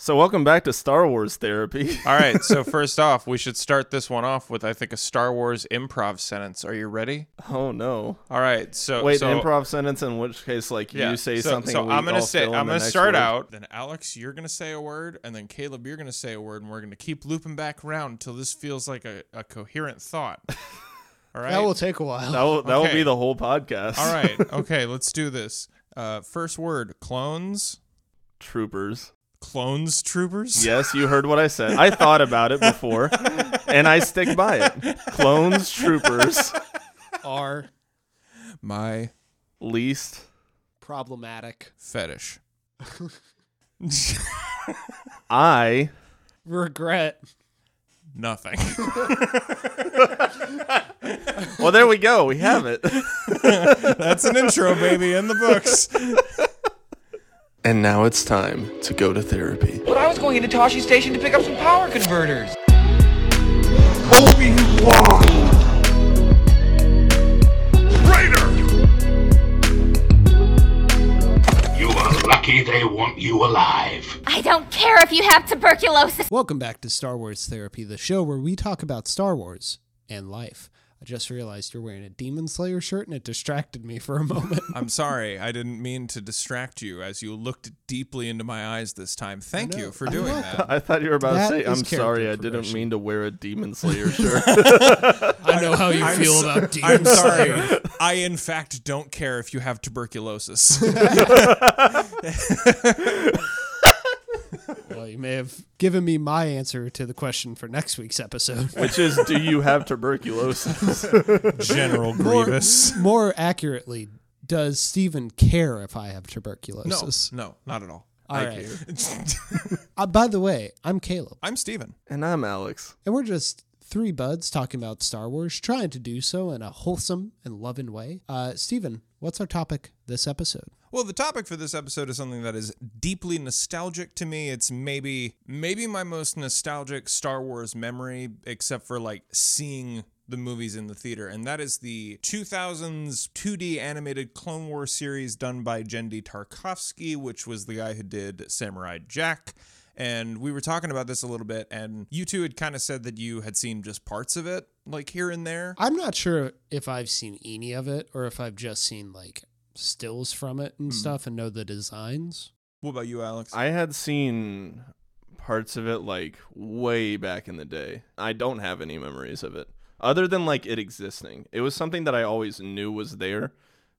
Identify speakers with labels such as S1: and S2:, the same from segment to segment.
S1: So welcome back to Star Wars therapy.
S2: All right, so first off, we should start this one off with I think a Star Wars improv sentence. Are you ready?
S1: oh no!
S2: All right, so
S1: Wait,
S2: so,
S1: improv sentence. In which case, like
S2: Yeah,
S1: you say
S2: so,
S1: something.
S2: So I'm gonna say I'm gonna start
S1: word?
S2: out. Then Alex, you're gonna say a word, and then Caleb, you're gonna say a word, and we're gonna keep looping back around until this feels like a, a coherent thought. All right.
S3: That will take a while.
S1: That will that will be the whole podcast.
S2: All right. Okay, let's do this. Uh, first word: clones.
S1: troopers.
S2: Clones troopers.
S1: Yes, you heard what I said. I thought about it before, and I stick by it. Clones, troopers,
S3: Are
S2: My
S1: least.
S3: problematic.
S2: fetish.
S1: I
S3: Regret.
S2: Nothing.
S1: well, there we go. We have it.
S2: That's an intro, baby, in the books.
S1: And now it's time to go to therapy.
S4: But I was going into Tosche Station to pick up some power converters. Obi Wan! Traitor!
S5: You are lucky they want you alive.
S6: I don't care if you have tuberculosis.
S3: Welcome back to Star Wars Therapy, the show where we talk about Star Wars and life. I just realized you're wearing a Demon Slayer shirt and it distracted me for a moment.
S2: I'm sorry. I didn't mean to distract you as you looked deeply into my eyes this time. Thank you for doing
S3: know.
S2: that.
S1: I thought you were about
S3: That
S1: to say,
S3: is
S1: "I'm sorry, I
S3: character
S1: didn't
S3: progression.
S1: mean to wear a Demon Slayer shirt."
S3: I know how you feel about Demon
S2: I'm sorry.
S3: Slayer.
S2: I, in fact, don't care if you have tuberculosis.
S3: Well, you may have given me my answer to the question for next week's episode.
S1: Which is, do you have tuberculosis?
S2: General Grievous.
S3: more accurately, does Steven care if I have tuberculosis?
S2: no, no, not at all.
S3: All
S2: I
S3: right.
S2: care.
S3: Uh, by the way, I'm Caleb.
S2: I'm Steven.
S1: and I'm Alex.
S3: And we're just three buds talking about Star Wars, trying to do so in a wholesome and loving way. Uh, Steven, what's our topic this episode?
S2: Well, the topic for this episode is something that is deeply nostalgic to me. It's maybe maybe my most nostalgic Star Wars memory, except for like seeing the movies in the theater, and that is the 2000s 2D animated Clone Wars series done by Genndy Tartakovsky, which was the guy who did Samurai Jack. And we were talking about this a little bit, and you two had kind of said that you had seen just parts of it, like here and there.
S3: I'm not sure if I've seen any of it or if I've just seen like stills from it and hmm. stuff and know the designs.
S2: What about you, Alex?
S1: I had seen parts of it like way back in the day. I don't have any memories of it other than like it existing. It was something that I always knew was there,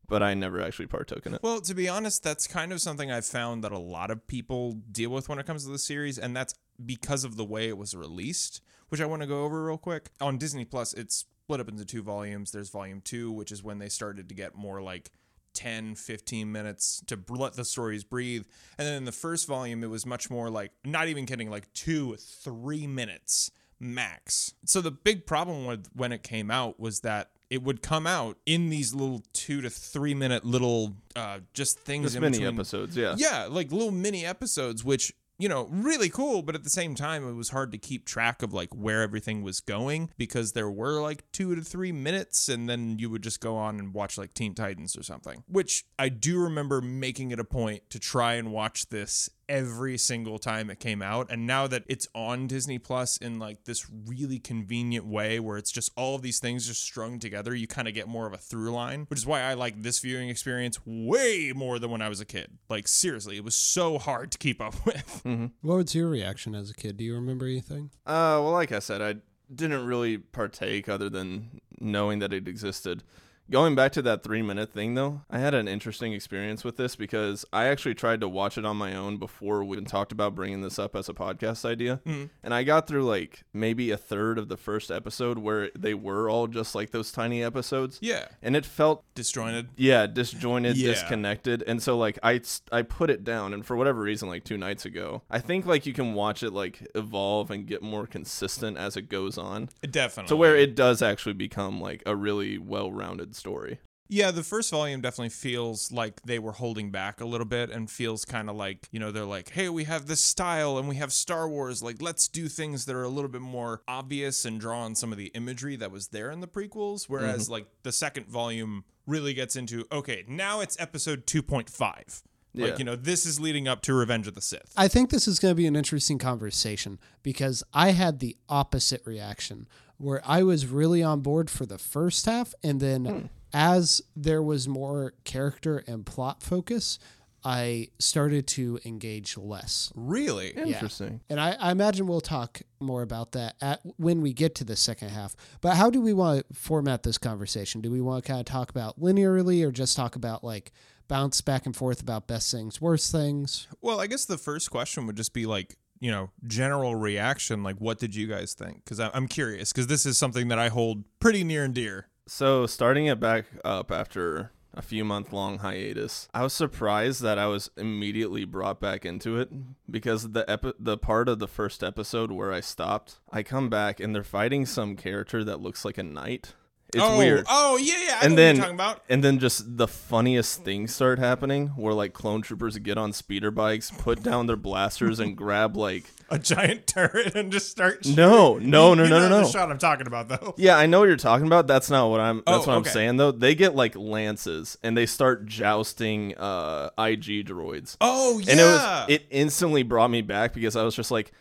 S1: but I never actually partook in it.
S2: Well, to be honest, that's kind of something I've found that a lot of people deal with when it comes to the series, and that's because of the way it was released, which I want to go over real quick. On Disney Plus, it's split up into two volumes. There's volume two, which is when they started to get more like 10, 15 minutes to br- let the stories breathe. And then in the first volume, it was much more like, not even kidding, like two, three minutes max. So the big problem with when it came out was that it would come out in these little two to three minute little uh just things
S1: Just
S2: in
S1: mini
S2: between.
S1: episodes, yeah.
S2: Yeah, like little mini episodes, which you know, really cool, but at the same time, it was hard to keep track of like where everything was going because there were like two to three minutes, and then you would just go on and watch like Teen Titans or something. Which I do remember making it a point to try and watch this every single time it came out. And now that it's on Disney Plus in like this really convenient way where it's just all of these things just strung together, you kind of get more of a through line, which is why I like this viewing experience way more than when I was a kid. Like, seriously, it was so hard to keep up with.
S3: What was your reaction as a kid? Do you remember anything?
S1: Uh, well, like I said, I didn't really partake other than knowing that it existed. Going back to that three minute thing, though, I had an interesting experience with this because I actually tried to watch it on my own before we even talked about bringing this up as a podcast idea. Mm-hmm. And I got through like maybe a third of the first episode where they were all just like those tiny episodes.
S2: Yeah.
S1: And it felt
S2: Disjointed.
S1: yeah disjointed
S2: Yeah.
S1: disconnected and so like i i put it down and for whatever reason like two nights ago i think like you can watch it like evolve and get more consistent as it goes on
S2: Definitely.
S1: to where it does actually become like a really well-rounded story
S2: Yeah, the first volume definitely feels like they were holding back a little bit and feels kind of like, you know, they're like, hey, we have this style and we have Star Wars. Like, let's do things that are a little bit more obvious and draw on some of the imagery that was there in the prequels. Whereas, mm-hmm. like, the second volume really gets into, okay, now it's episode 2.5.
S1: Yeah.
S2: Like, you know, this is leading up to Revenge of the Sith.
S3: I think this is going to be an interesting conversation because I had the opposite reaction where I was really on board for the first half. And then hmm. as there was more character and plot focus, I started to engage less.
S2: Really?
S1: Interesting.
S3: And I, I imagine we'll talk more about that at when we get to the second half. But how do we want to format this conversation? Do we want to kind of talk about linearly or just talk about like bounce back and forth about best things, worst things?
S2: Well, I guess the first question would just be like, you know, general reaction. Like, what did you guys think? Because I'm curious, because this is something that I hold pretty near and dear.
S1: So starting it back up after a few month long hiatus, I was surprised that I was immediately brought back into it because the epi- the part of the first episode where I stopped, I come back and they're fighting some character that looks like a knight. It's
S2: oh,
S1: weird.
S2: Oh, yeah, yeah. I
S1: and
S2: know
S1: then
S2: what you're talking about.
S1: and then just the funniest things start happening where like clone troopers get on speeder bikes, put down their blasters and grab like
S2: A giant turret and just start.
S1: No, no, no,
S2: You
S1: no,
S2: know
S1: no,
S2: The shot I'm talking about, though.
S1: Yeah, I know what you're talking about. That's not what I'm. That's
S2: Oh,
S1: what I'm saying though. They get like lances and they start jousting uh, IG droids.
S2: Oh, yeah.
S1: And it was it instantly brought me back because I was just like,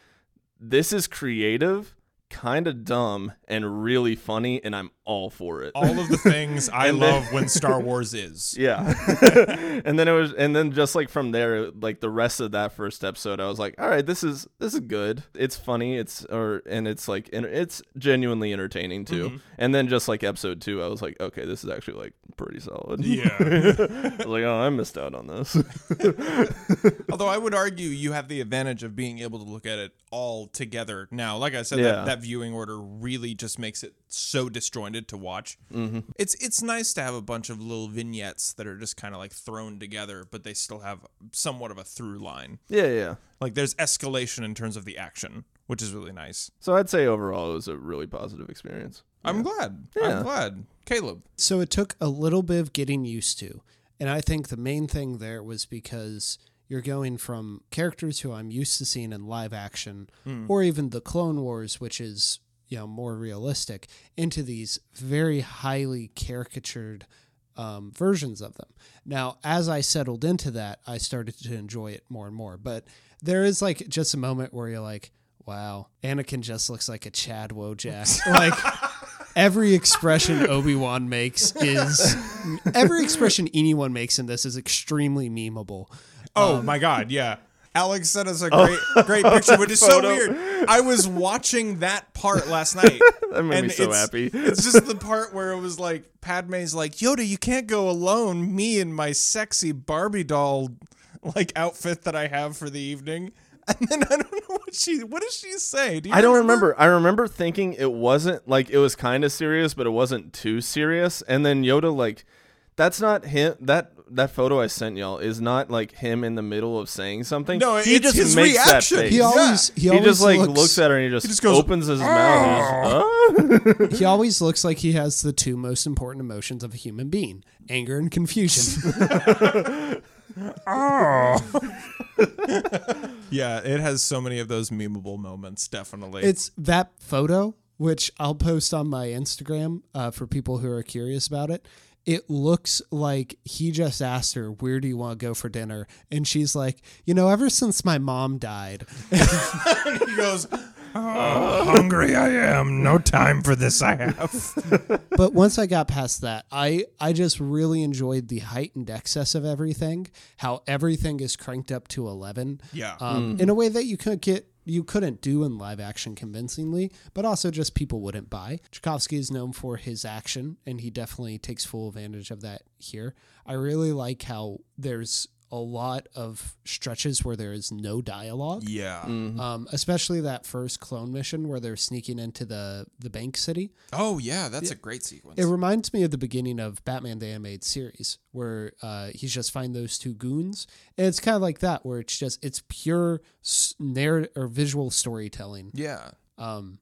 S1: this is creative, kind of dumb, and really funny, and I'm all for it.
S2: all of the things I
S1: then-
S2: love when Star Wars is.
S1: yeah. and then it was and then just like from there like the rest of that first episode I was like, all right, this is this is good. It's funny, it's or and it's like and it's genuinely entertaining too.
S2: Mm-hmm.
S1: And then just like episode 2, I was like, okay, this is actually like pretty solid.
S2: Yeah.
S1: I was like, oh, I missed out on this.
S2: Although I would argue you have the advantage of being able to look at it all together now. Like I said,
S1: Yeah.
S2: that, that viewing order really just makes it so disjointed to watch. Mm-hmm. It's it's nice to have a bunch of little vignettes that are just kind of like thrown together, but they still have somewhat of a through line.
S1: yeah, yeah.
S2: Like there's escalation in terms of the action, which is really nice.
S1: So I'd say overall it was a really positive experience.
S2: I'm glad.
S1: Yeah.
S2: I'm glad. Caleb.
S3: So it took a little bit of getting used to. And I think the main thing there was because you're going from characters who I'm used to seeing in live action or even the Clone Wars, which is, you know, more realistic, into these very highly caricatured um, versions of them. Now, as I settled into that, I started to enjoy it more and more. But there is like just a moment where you're like, wow, Anakin just looks like a Chad Wojak. like every expression Obi-Wan makes is every expression anyone makes in this is extremely memeable.
S2: Oh my god, yeah. Alex sent us a oh. great great picture, which is so weird. I was watching that part last night.
S1: That made me so
S2: it's,
S1: happy.
S2: it's just the part where it was like Padme's like, Yoda, you can't go alone. Me and my sexy Barbie doll like outfit that I have for the evening. And then I don't know what she what does she say? Do you
S1: I don't remember. I remember thinking it wasn't like it was kind of serious, but it wasn't too serious. And then Yoda like, that's not him. That that photo I sent y'all is not like him in the middle of saying something.
S2: No,
S1: he
S2: it's
S1: just
S2: his
S1: makes
S2: reaction.
S1: that face.
S3: He
S2: Yeah.
S3: always he,
S1: He,
S3: always
S1: just like
S3: looks,
S1: looks at her and he just,
S2: just goes,
S1: opens his mouth. And just,
S3: he always looks like he has the two most important emotions of a human being: anger and confusion. oh.
S2: Yeah, it has so many of those memeable moments, definitely.
S3: it's that photo, which I'll post on my Instagram uh, for people who are curious about it. It looks like he just asked her, Where do you want to go for dinner? And she's like, You know, ever since my mom died.
S2: he goes, oh, hungry I am. No time for this I have.
S3: but once I got past that, I I just really enjoyed the heightened excess of everything. How everything is cranked up to eleven.
S2: Yeah.
S3: Um, in a way that you could get you couldn't do in live action convincingly, but also just people wouldn't buy. Tartakovsky is known for his action, and he definitely takes full advantage of that here. I really like how there's a lot of stretches where there is no dialogue.
S2: yeah.
S3: Um, especially that first clone mission where they're sneaking into the the bank city.
S2: Oh yeah, that's a great sequence.
S3: It reminds me of the beginning of Batman the Animated Series, where uh, he's just find those two goons, and it's kind of like that, where it's just it's pure s- narrative or visual storytelling.
S2: yeah.
S3: Um,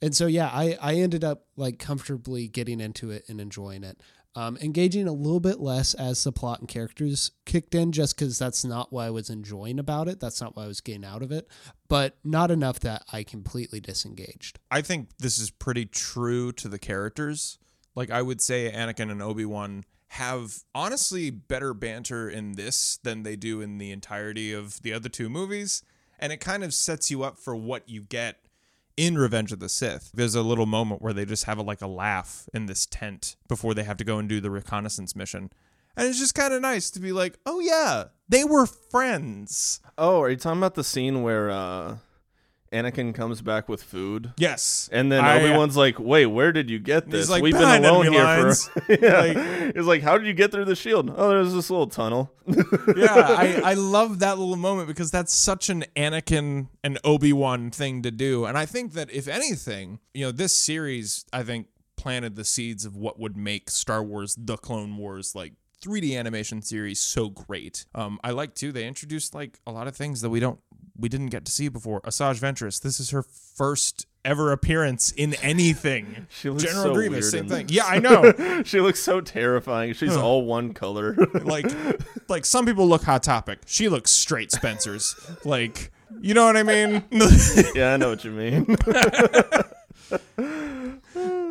S3: and so yeah, I I ended up like comfortably getting into it and enjoying it. Um, engaging a little bit less as the plot and characters kicked in, just because that's not what I was enjoying about it. That's not what I was getting out of it, but not enough that I completely disengaged.
S2: I think this is pretty true to the characters. Like I would say Anakin and Obi-Wan have honestly better banter in this than they do in the entirety of the other two movies. And it kind of sets you up for what you get in Revenge of the Sith. There's a little moment where they just have a, like a laugh in this tent before they have to go and do the reconnaissance mission. And it's just kind of nice to be like, oh yeah, they were friends.
S1: Oh, are you talking about the scene where uh, Anakin comes back with food?
S2: Yes.
S1: And then
S2: I- uh,
S1: Obi Wan's like, "Wait, where did you get this?
S2: like,
S1: We've been alone here
S2: lines."
S1: for." yeah.
S2: Like-
S1: He's like, "How did you get through the shield? Oh, there's this little tunnel."
S2: yeah, I, I love that little moment because that's such an Anakin and Obi Wan thing to do. And I think that if anything, you know, this series, I think, planted the seeds of what would make Star Wars The Clone Wars like 3D animation series so great. Um, I like too, they introduced like a lot of things that we don't we didn't get to see before. Asajj Ventress, this is her first ever appearance in anything.
S1: She looks
S2: General
S1: so
S2: Grievous, same thing.
S1: this.
S2: Yeah, I know.
S1: she looks so terrifying. She's all one color.
S2: like like some people look hot topic she looks straight spencer's like you know what i mean
S1: yeah, I know what you mean.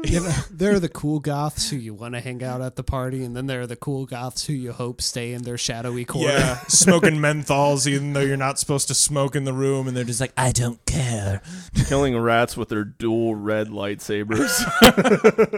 S3: You know, there are the cool goths who you want to hang out at the party, and then there are the cool goths who you hope stay in their shadowy corner.
S2: yeah smoking menthols even though you're not supposed to smoke in the room and they're just like i don't care
S1: Killing rats with their dual red lightsabers.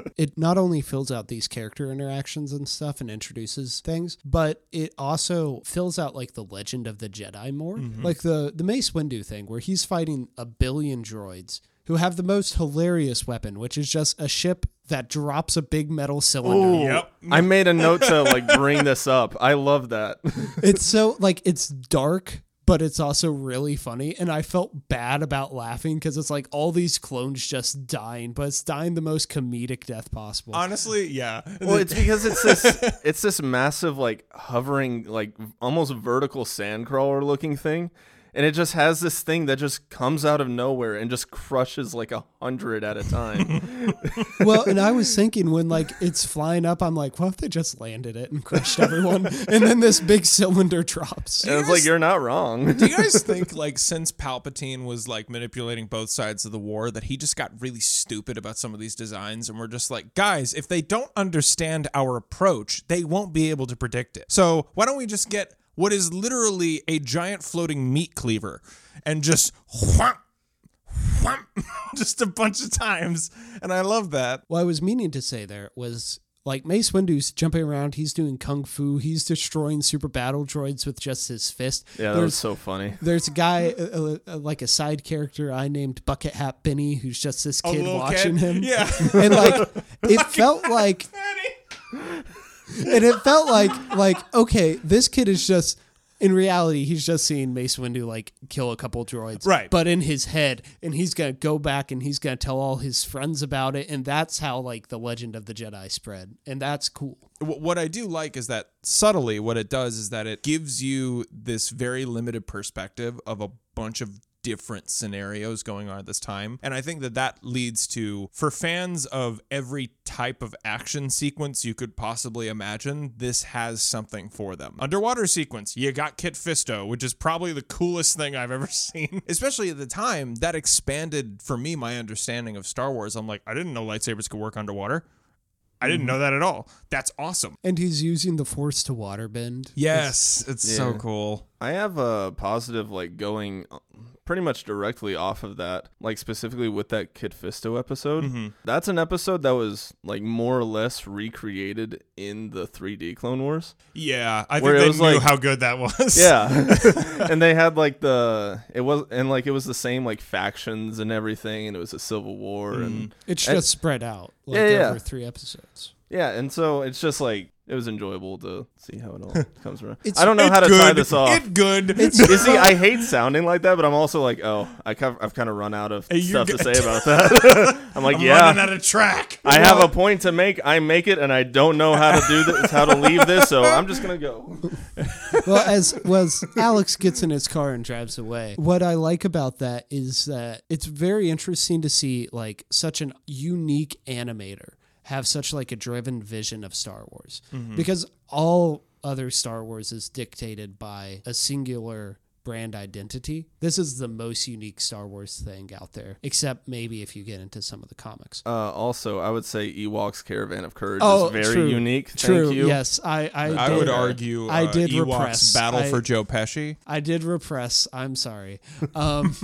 S3: It not only fills out these character interactions and stuff and introduces things, but it also fills out like the legend of the Jedi more. Mm-hmm. Like the the Mace Windu thing, where he's fighting a billion droids who have the most hilarious weapon, which is just a ship that drops a big metal cylinder.
S2: Yep.
S1: I made a note to like bring this up. I love that.
S3: it's so like it's dark but it's also really funny and i felt bad about laughing because it's like all these clones just dying but it's dying the most comedic death possible
S2: honestly yeah
S1: Well, it's because it's this it's this massive like hovering like almost vertical sandcrawler looking thing. And it just has this thing that just comes out of nowhere and just crushes like a hundred at a time.
S3: well and i was thinking when like it's flying up i'm like what if they just landed it and crushed everyone and then this big cylinder drops
S1: and it's like you're not wrong.
S2: do you guys think like since palpatine was like manipulating both sides of the war that he just got really stupid about some of these designs and we're just like guys if they don't understand our approach they won't be able to predict it so why don't we just get what is literally a giant floating meat cleaver and just whomp, whomp, just a bunch of times and i love that
S3: what i was meaning to say there was like Mace Windu's jumping around, he's doing kung fu, he's destroying super battle droids with just his fist.
S1: Yeah, that
S3: There's-
S1: was so funny.
S3: There's a guy, uh, uh, like a side character I named Bucket Hat Benny, who's just this kid watching
S2: kid?
S3: him.
S2: Yeah.
S3: and like it felt like, and it felt like like okay, this kid is just. In reality, he's just seeing Mace Windu like kill a couple droids,
S2: Right.
S3: But in his head, and he's gonna go back and he's gonna tell all his friends about it, and that's how like the legend of the Jedi spread, and that's cool.
S2: What I do like is that subtly, what it does is that it gives you this very limited perspective of a bunch of different scenarios going on at this time. And I think that that leads to, for fans of every type of action sequence you could possibly imagine, this has something for them. Underwater sequence, you got Kit Fisto, which is probably the coolest thing I've ever seen. Especially at the time, that expanded for me my understanding of Star Wars. I'm like, I didn't know lightsabers could work underwater. I didn't know mm-hmm. that at all. That's awesome.
S3: And he's using the Force to waterbend.
S2: Yes, it's so
S1: Yeah.
S2: cool.
S1: I have a positive like going pretty much directly off of that, like specifically with that Kit Fisto episode.
S2: Mm-hmm.
S1: That's an episode that was like more or less recreated in the 3D Clone Wars.
S2: Yeah, I think
S1: it
S2: they
S1: was
S2: knew
S1: like-
S2: how good that was.
S1: Yeah. and they had like the it was and like it was the same like factions and everything and it was a civil war and
S3: It's
S1: And-
S3: just spread out like
S1: Yeah, yeah.
S3: over three episodes.
S1: yeah, and so it's just like it was enjoyable to see how it all comes around.
S3: It's-
S1: I don't know how to
S2: good.
S1: tie this off.
S2: It good.
S3: It's
S1: you see, I hate sounding like that, but I'm also like, oh, I kind I've kind of run out of
S2: Hey, you're
S1: stuff to
S2: good.
S1: say about that. I'm like,
S2: I'm
S1: yeah,
S2: running out of track.
S1: I have a point to make. I make it, and I don't know how to do this, how to leave this, so I'm just gonna go.
S3: well, as was Alex gets in his car and drives away. What I like about that is that it's very interesting to see like such an unique animator have such like a driven vision of Star Wars. Mm-hmm. Because all other Star Wars is dictated by a singular brand identity. This is the most unique Star Wars thing out there, except maybe if you get into some of the comics.
S1: Uh, also, I would say Ewok's Caravan of Courage
S3: Oh,
S1: is very
S3: true.
S1: unique.
S3: True.
S1: Thank you.
S3: Yes, I. I,
S2: I
S3: did,
S2: would argue uh,
S3: I did
S2: Ewok's
S3: repress.
S2: Battle
S3: I-
S2: for Joe Pesci.
S3: I did repress. I'm sorry. Um,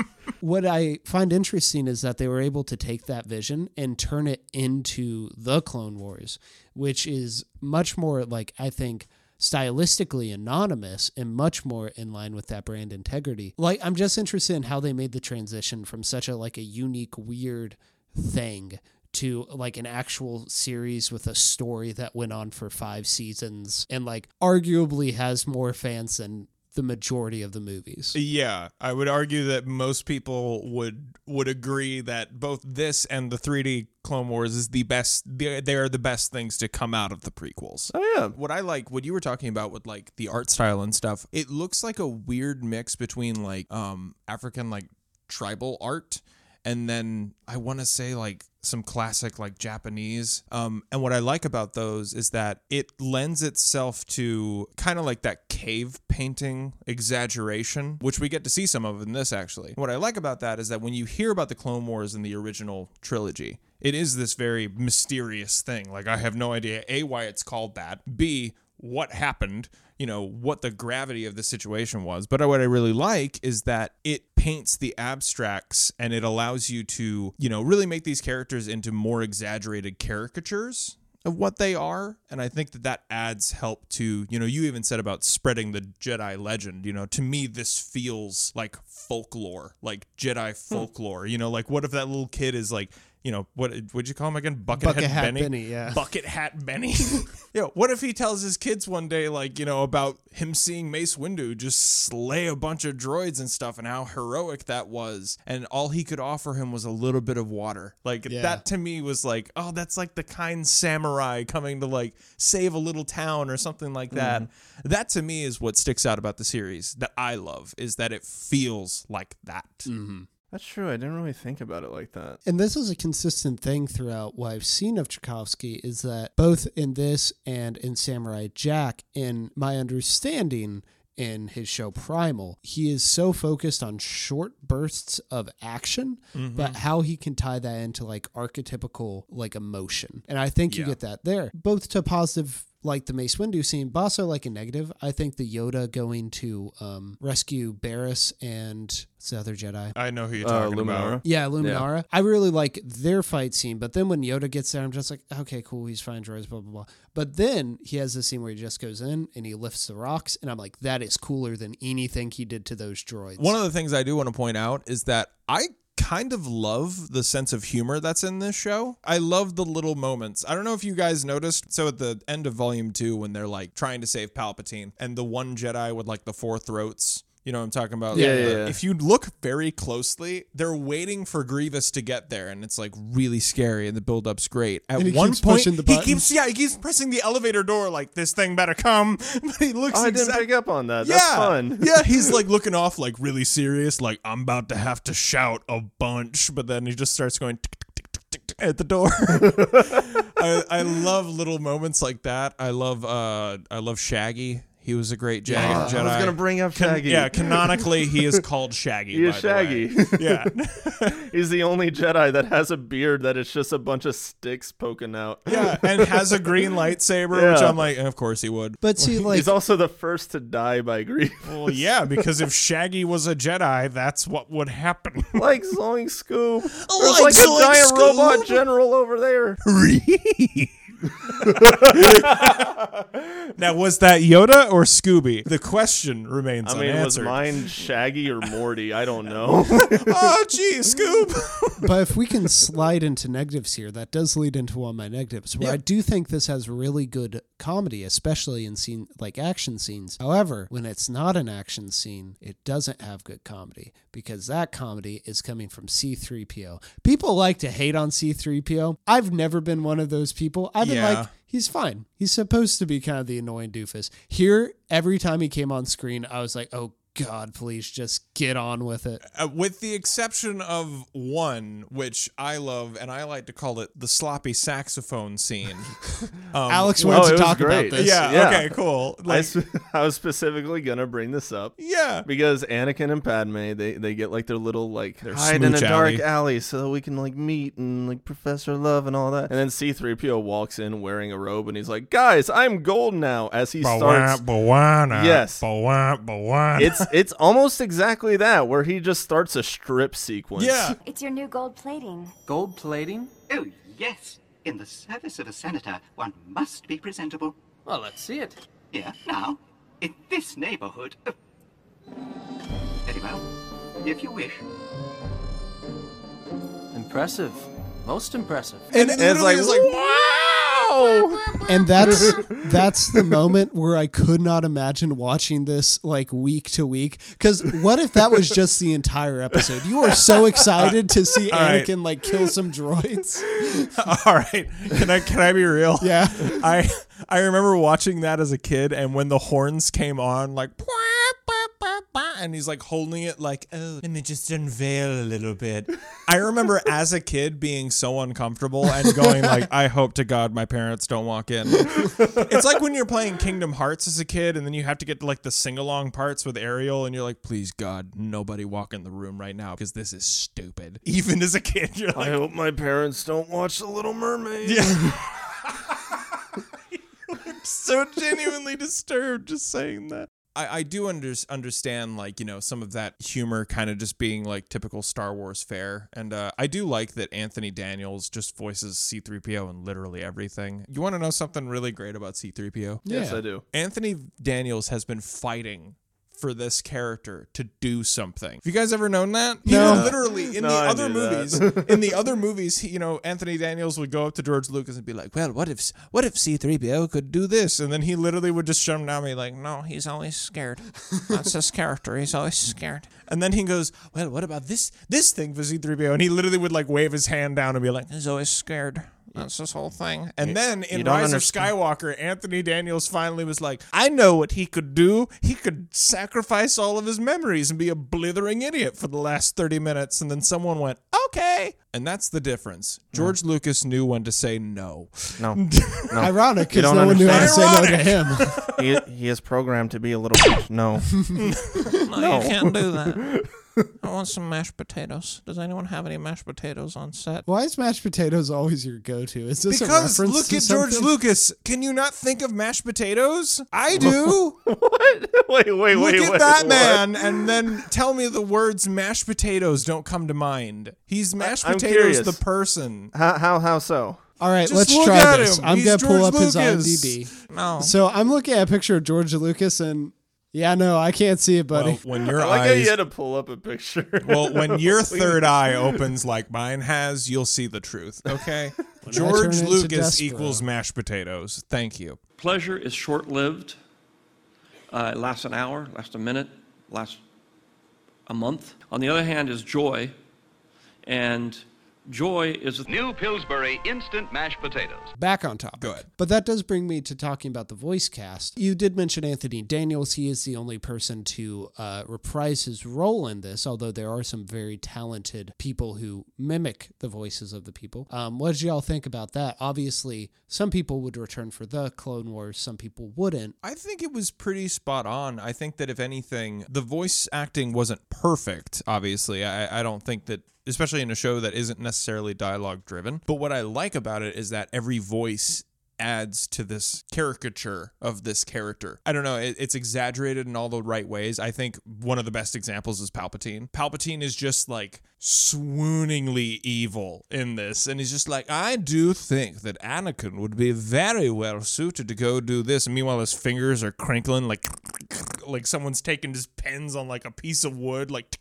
S3: what I find interesting is that they were able to take that vision and turn it into the Clone Wars, which is much more like I think stylistically anonymous and much more in line with that brand integrity. Like I'm just interested in how they made the transition from such a like a unique weird thing to like an actual series with a story that went on for 5 seasons and like arguably has more fans than the majority of the movies.
S2: Yeah, I would argue that most people would would agree that both this and the 3D Clone Wars is the best. They they are the best things to come out of the prequels.
S1: Oh yeah.
S2: What I like, what you were talking about with like the art style and stuff, it looks like a weird mix between like um African like tribal art and then I want to say like some classic like Japanese. Um, and what I like about those is that it lends itself to kind of like that cave painting exaggeration, which we get to see some of in this actually. What I like about that is that when you hear about the Clone Wars in the original trilogy, it is this very mysterious thing. Like I have no idea a why it's called that. B what happened, you know, what the gravity of the situation was. But what I really like is that it paints the abstracts and it allows you to, you know, really make these characters into more exaggerated caricatures of what they are. And i think that that adds help to you know you even said about spreading the jedi legend. You know to me this feels like folklore like jedi hmm. folklore. You know like what if that little kid is like you know what would you call him again bucket,
S3: Bucket Hat
S2: benny?
S3: Benny, yeah.
S2: bucket hat benny you know what if he tells his kids one day like you know about him seeing mace windu just slay a bunch of droids and stuff and how heroic that was and all he could offer him was a little bit of water like
S3: Yeah.
S2: that to me was like oh that's like the kind samurai coming to like save a little town or something like that
S3: Mm-hmm.
S2: that to me is what sticks out about the series that i love is that it feels like that
S3: Mm-hmm.
S1: That's true. I didn't really think about it like that.
S3: And this is a consistent thing throughout what I've seen of Tartakovsky is that both in this and in Samurai Jack, in my understanding in his show Primal, he is so focused on short bursts of action, mm-hmm. but how he can tie that into like archetypical like emotion. And I think you get that there, both to positive like the Mace Windu scene, but also like a negative. I think the Yoda going to um, rescue Barriss and what's the other Jedi?
S2: i know who you're
S1: Uh,
S2: talking
S1: Luminara.
S2: about
S3: Yeah, Luminara. I really like their fight scene, but then when Yoda gets there, I'm just like, okay, cool, he's fine, droids, blah blah blah. But then he has this scene where he just goes in and he lifts the rocks, and I'm like, that is cooler than anything he did to those droids.
S2: One of the things I do want to point out is that I kind of love the sense of humor that's in this show. I love the little moments. I don't know if you guys noticed. So at the end of volume two, when they're like trying to save Palpatine and the one Jedi with like the four throats. You know what I'm talking about?
S1: Yeah,
S2: Like,
S1: yeah, yeah.
S2: If you look very closely, they're waiting for Grievous to get there, and it's like really scary, and the build-up's great. At
S3: And he
S2: one
S3: keeps
S2: point,
S3: pushing the
S2: he keeps yeah, he keeps pressing the elevator door like this thing better come. But he looks
S1: Oh, I didn't pick up on that. That's fun.
S2: yeah, he's like looking off like really serious, like I'm about to have to shout a bunch, but then he just starts going tick, tick, tick, tick, tick, tick at the door. I, I love little moments like that. I love uh I love Shaggy. He was a great Jag-
S1: Yeah,
S2: Jedi.
S1: I was gonna bring up
S2: Can-
S1: Shaggy.
S2: yeah, canonically he is called Shaggy.
S1: He is
S2: by the way.
S1: Shaggy.
S2: Yeah.
S1: He's the only Jedi that has a beard that is just a bunch of sticks poking out.
S2: yeah, and has a green lightsaber, which I'm like, of course he would.
S3: but see, like,
S1: He's also the first to die by grief.
S2: Well, yeah, because if Shaggy was a Jedi, that's what would happen.
S1: like Zoink Scoob. There's
S2: Like
S1: like, a giant
S2: Scoob.
S1: robot general over there.
S2: now, was that Yoda or Scooby? The question remains
S1: I mean, was mine Shaggy or Morty? I don't know.
S2: oh, gee, Scoob.
S3: but if we can slide into negatives here, that does lead into one of my negatives. Where I do think this has really good comedy, especially in scene like action scenes. However, when it's not an action scene, it doesn't have good comedy because that comedy is coming from C3PO. People like to hate on C3PO. I've never been one of those people. I've been
S2: Yeah.
S3: like, he's fine. He's supposed to be kind of the annoying doofus. Here, every time he came on screen, I was like, oh God, please just get on with it.
S2: Uh, with the exception of one, which I love, and I like to call it the sloppy saxophone scene. Um,
S3: Alex
S1: Oh,
S3: wanted
S1: it
S3: to talk
S1: great.
S3: about this.
S2: yeah,
S1: Yeah.
S2: okay, cool.
S1: I, sp- I was specifically gonna bring this up
S2: yeah,
S1: because Anakin and Padme they, they get like their little like
S2: Their
S1: hide in a
S2: smooch
S1: dark
S2: alley.
S1: alley so we can like meet and like Professor Love and all that. And then C-3PO walks in wearing a robe and he's like, "Guys, I'm gold now." As he starts, Yes. it's it's almost exactly that where he just starts a strip sequence.
S2: yeah.
S6: It's your new gold plating.
S7: Gold plating?
S8: Oh, yes. In the service of a senator, one must be presentable.
S7: Well, let's see it.
S8: Here, now, in this neighborhood. uh, Very well. If you wish.
S7: Impressive. Most impressive.
S2: And, it
S1: And it's
S2: literally
S1: like,
S2: is like,
S3: And that's that's the moment where I could not imagine watching this like week to week. Because what if that was just the entire episode? You are so excited to see
S2: All right.
S3: Anakin like kill some droids.
S2: All right, can I can I be real?
S3: Yeah.
S2: I I remember watching that as a kid, and when the horns came on, like. And he's like holding it like, oh, let me just unveil a little bit. I remember as a kid being so uncomfortable and going like, I hope to God my parents don't walk in. it's like when you're playing Kingdom Hearts as a kid and then you have to get to like the sing along parts with Ariel and you're like, please God, nobody walk in the room right now because this is stupid. Even as a kid, you're
S1: I hope my parents don't watch The Little Mermaid.
S2: yeah. so genuinely disturbed just saying that. I, I do under, understand like you know some of that humor kind of just being like typical Star Wars fare, and uh, I do like that Anthony Daniels just voices C-3PO in literally everything. You want to know something really great about C-3PO?
S1: Yes,
S3: Yeah.
S1: I do.
S2: Anthony Daniels has been fighting for this character to do something. Have you guys ever known that? He
S3: No.
S2: would literally in
S1: No,
S2: the
S1: I
S2: other movies, in the other movies, he, you know, Anthony Daniels would go up to George Lucas and be like, "Well, what if what if C3PO could do this?" And then he literally would just shut him down and be like, "No, he's always scared. That's his character. He's always scared." And then he goes, "Well, what about this this thing for C3PO?" And he literally would like wave his hand down and be like, "He's always scared." That's this whole thing. And then in Rise
S1: understand.
S2: of Skywalker, Anthony Daniels finally was like, I know what he could do. He could sacrifice all of his memories and be a blithering idiot for the last 30 minutes. And then someone went, okay. And that's the difference. George Lucas knew when to say no.
S1: No,
S3: Ironic because
S1: don't
S3: no one knew how to say no to him.
S1: he he is programmed to be a little. bitch. No,
S2: No, you can't do that. I want some mashed potatoes. Does anyone have any mashed potatoes on set?
S3: Why is mashed potatoes always your go-to? Is this a
S2: Because
S3: reference
S2: look
S3: to
S2: at George
S3: something?
S2: Lucas. Can you not think of mashed potatoes? I do.
S1: what? Wait, wait,
S2: Look
S1: wait,
S2: at
S1: wait.
S2: that
S1: what?
S2: man and then tell me the words mashed potatoes don't come to mind. He's mashed
S1: I'm
S2: potatoes
S1: curious.
S2: the person.
S1: How how how so?
S3: All right,
S2: Just
S3: let's try this.
S2: him.
S3: I'm
S2: He's
S3: gonna pull
S2: George
S3: up his
S2: Lucas.
S3: IMDb.
S2: No.
S3: So I'm looking at a picture of George Lucas, and yeah, no, I can't see it, buddy.
S2: Well, when your
S1: I like how you
S2: eyes
S1: had to pull up a picture.
S2: well, when your third eye opens like mine has, you'll see the truth. Okay, George Lucas equals mashed potatoes. Thank you.
S9: Pleasure is short lived. Uh, it lasts an hour, lasts a minute, lasts a month. On the other hand, is joy. And joy is a
S10: New Pillsbury instant mashed potatoes.
S3: Back on topic.
S2: Go ahead.
S3: But that does bring me to talking about the voice cast. You did mention Anthony Daniels. He is the only person to uh, reprise his role in this, although there are some very talented people who mimic the voices of the people. Um, what did y'all think about that? Obviously, some people would return for the Clone Wars, some people wouldn't.
S2: I think it was pretty spot on. I think that if anything, the voice acting wasn't perfect, obviously. I, I don't think that, especially in a show that isn't necessarily dialogue driven. But what I like about it is that every voice adds to this caricature of this character. I don't know, it, it's exaggerated in all the right ways. I think one of the best examples is Palpatine. Palpatine is just like swooningly evil in this, and he's just like, I do think that Anakin would be very well suited to go do this. And meanwhile, his fingers are crinkling like like someone's taking his pens on like a piece of wood, like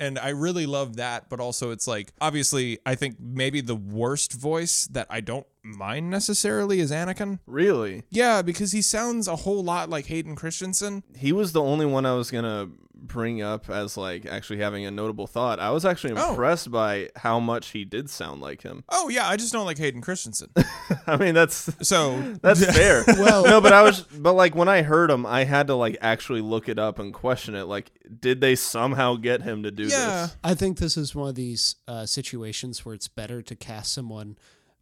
S2: and I really love that, but also it's like obviously I think maybe the worst voice that I don't mind necessarily is Anakin.
S1: Really?
S2: Yeah, because he sounds a whole lot like Hayden Christensen.
S1: He was the only one I was gonna bring up as like actually having a notable thought. I was actually
S2: Oh.
S1: impressed by how much he did sound like him.
S2: Oh yeah, I just don't like Hayden Christensen.
S1: I mean, that's
S2: So
S1: that's fair.
S3: Well-
S1: no, but I was, but like when I heard him, I had to like actually look it up and question it. Like, did they somehow get him to do
S2: Yeah.
S1: this?
S3: I think this is one of these uh, situations where it's better to cast someone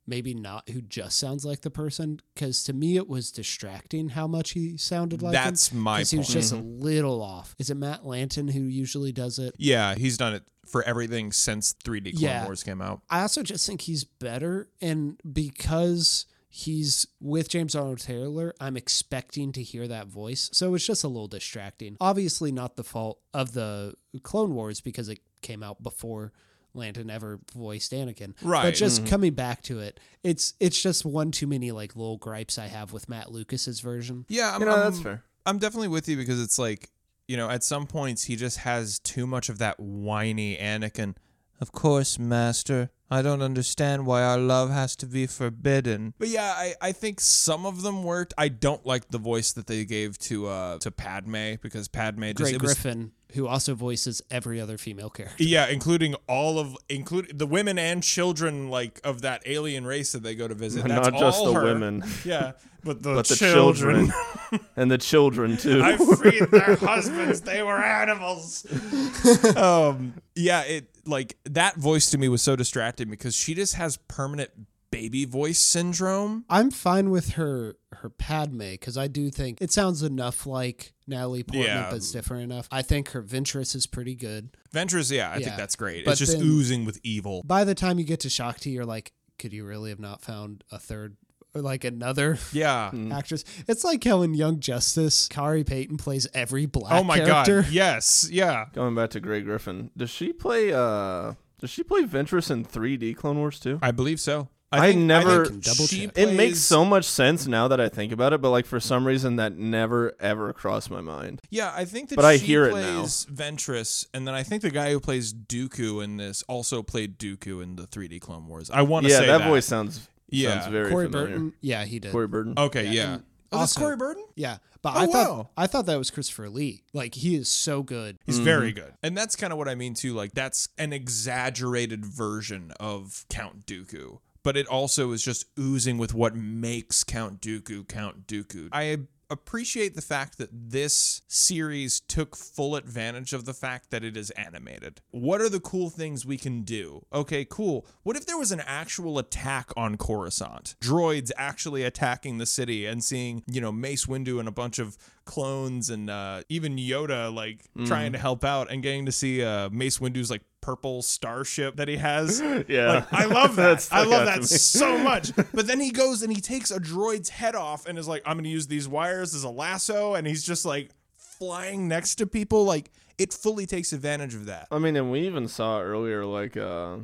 S3: maybe not who just sounds like the person because to me it was distracting how much he sounded like him,
S2: That's my
S3: 'cause he was
S2: point.
S3: just a little off is it matt lanter who usually does it
S2: yeah, he's done it for everything since 3D Clone
S3: Yeah.
S2: Wars came out.
S3: i also just think he's better and because he's with james arnold taylor i'm expecting to hear that voice so it's just a little distracting obviously not the fault of the clone wars because it came out before Lanter ever voiced Anakin.
S2: Right.
S3: But just
S1: Mm-hmm.
S3: coming back to it, it's it's just one too many like little gripes I have with Matt Lucas's version.
S2: Yeah, I'm,
S1: You know,
S2: I'm-
S1: that's fair.
S2: I'm definitely with you because it's like, you know, at some points he just has too much of that whiny Anakin. Of course, Master. I don't understand why our love has to be forbidden. But yeah, I, I think some of them worked. I don't like the voice that they gave to uh to Padme because Padme just
S3: Grey
S2: it was
S3: Griffin, who also voices every other female character.
S2: yeah, including all of include the women and children like of that alien race that they go to visit. That's
S1: Not just
S2: all
S1: the
S2: her.
S1: women.
S2: Yeah, but the,
S1: But the
S2: children.
S1: children, and the children too.
S2: I freed their husbands. They were animals. um, yeah, it like that voice to me was so distracting because she just has permanent baby voice syndrome.
S3: I'm fine with her her Padme because I do think it sounds enough like Natalie Portman,
S2: Yeah.
S3: but it's different enough. I think her Ventress is pretty good.
S2: Ventress, yeah, I
S3: Yeah.
S2: think that's great.
S3: But
S2: it's just
S3: then-
S2: oozing with evil.
S3: By the time you get to Shaak Ti, you're like, could you really have not found a third like another
S2: Yeah.
S3: actress? It's like how in Young Justice, Khary Payton plays every black
S2: Oh my
S3: character.
S2: god. Yes. Yeah.
S1: Going back to Grey Griffin, does she play? uh Does she play Ventress in 3D Clone Wars too?
S2: I believe so.
S1: I never-
S3: Can double
S2: she.
S1: It makes so much sense now that I think about it, but like for some reason that never ever crossed my mind.
S2: Yeah, I think that
S1: But I
S2: she
S1: hear it now.
S2: plays Ventress, and then I think the guy who plays Dooku in this also played Dooku in the 3D Clone Wars. I want to
S1: Yeah,
S2: say
S1: that, Yeah,
S2: that,
S1: voice sounds
S2: Yeah.
S1: sounds very
S3: Corey
S1: familiar.
S3: Burton, yeah, he did.
S1: Corey Burton.
S2: Okay, yeah.
S3: and
S2: Oh, that's
S3: also-
S2: Corey Burton.
S3: Yeah, but
S2: Oh,
S3: I thought
S2: wow.
S3: I thought that was Christopher Lee. Like he is so good.
S2: He's mm-hmm. very good. And that's kind of what I mean too. Like that's an exaggerated version of Count Dooku. But it also is just oozing with what makes Count Dooku Count Dooku. I appreciate the fact that this series took full advantage of the fact that it is animated. What are the cool things we can do? Okay, cool. What if there was an actual attack on Coruscant? Droids actually attacking the city and seeing, you know, Mace Windu and a bunch of clones and uh, even Yoda like trying to help out and getting to see uh, Mace Windu's like purple starship that he has.
S1: Yeah.
S2: Like, I love
S1: That.
S2: I love that so much. But then he goes and he takes a droid's head off and is like, I'm going to use these wires as a lasso. And he's just like flying next to people. Like, it fully takes advantage of that.
S1: I mean, and we even saw earlier, like, uh,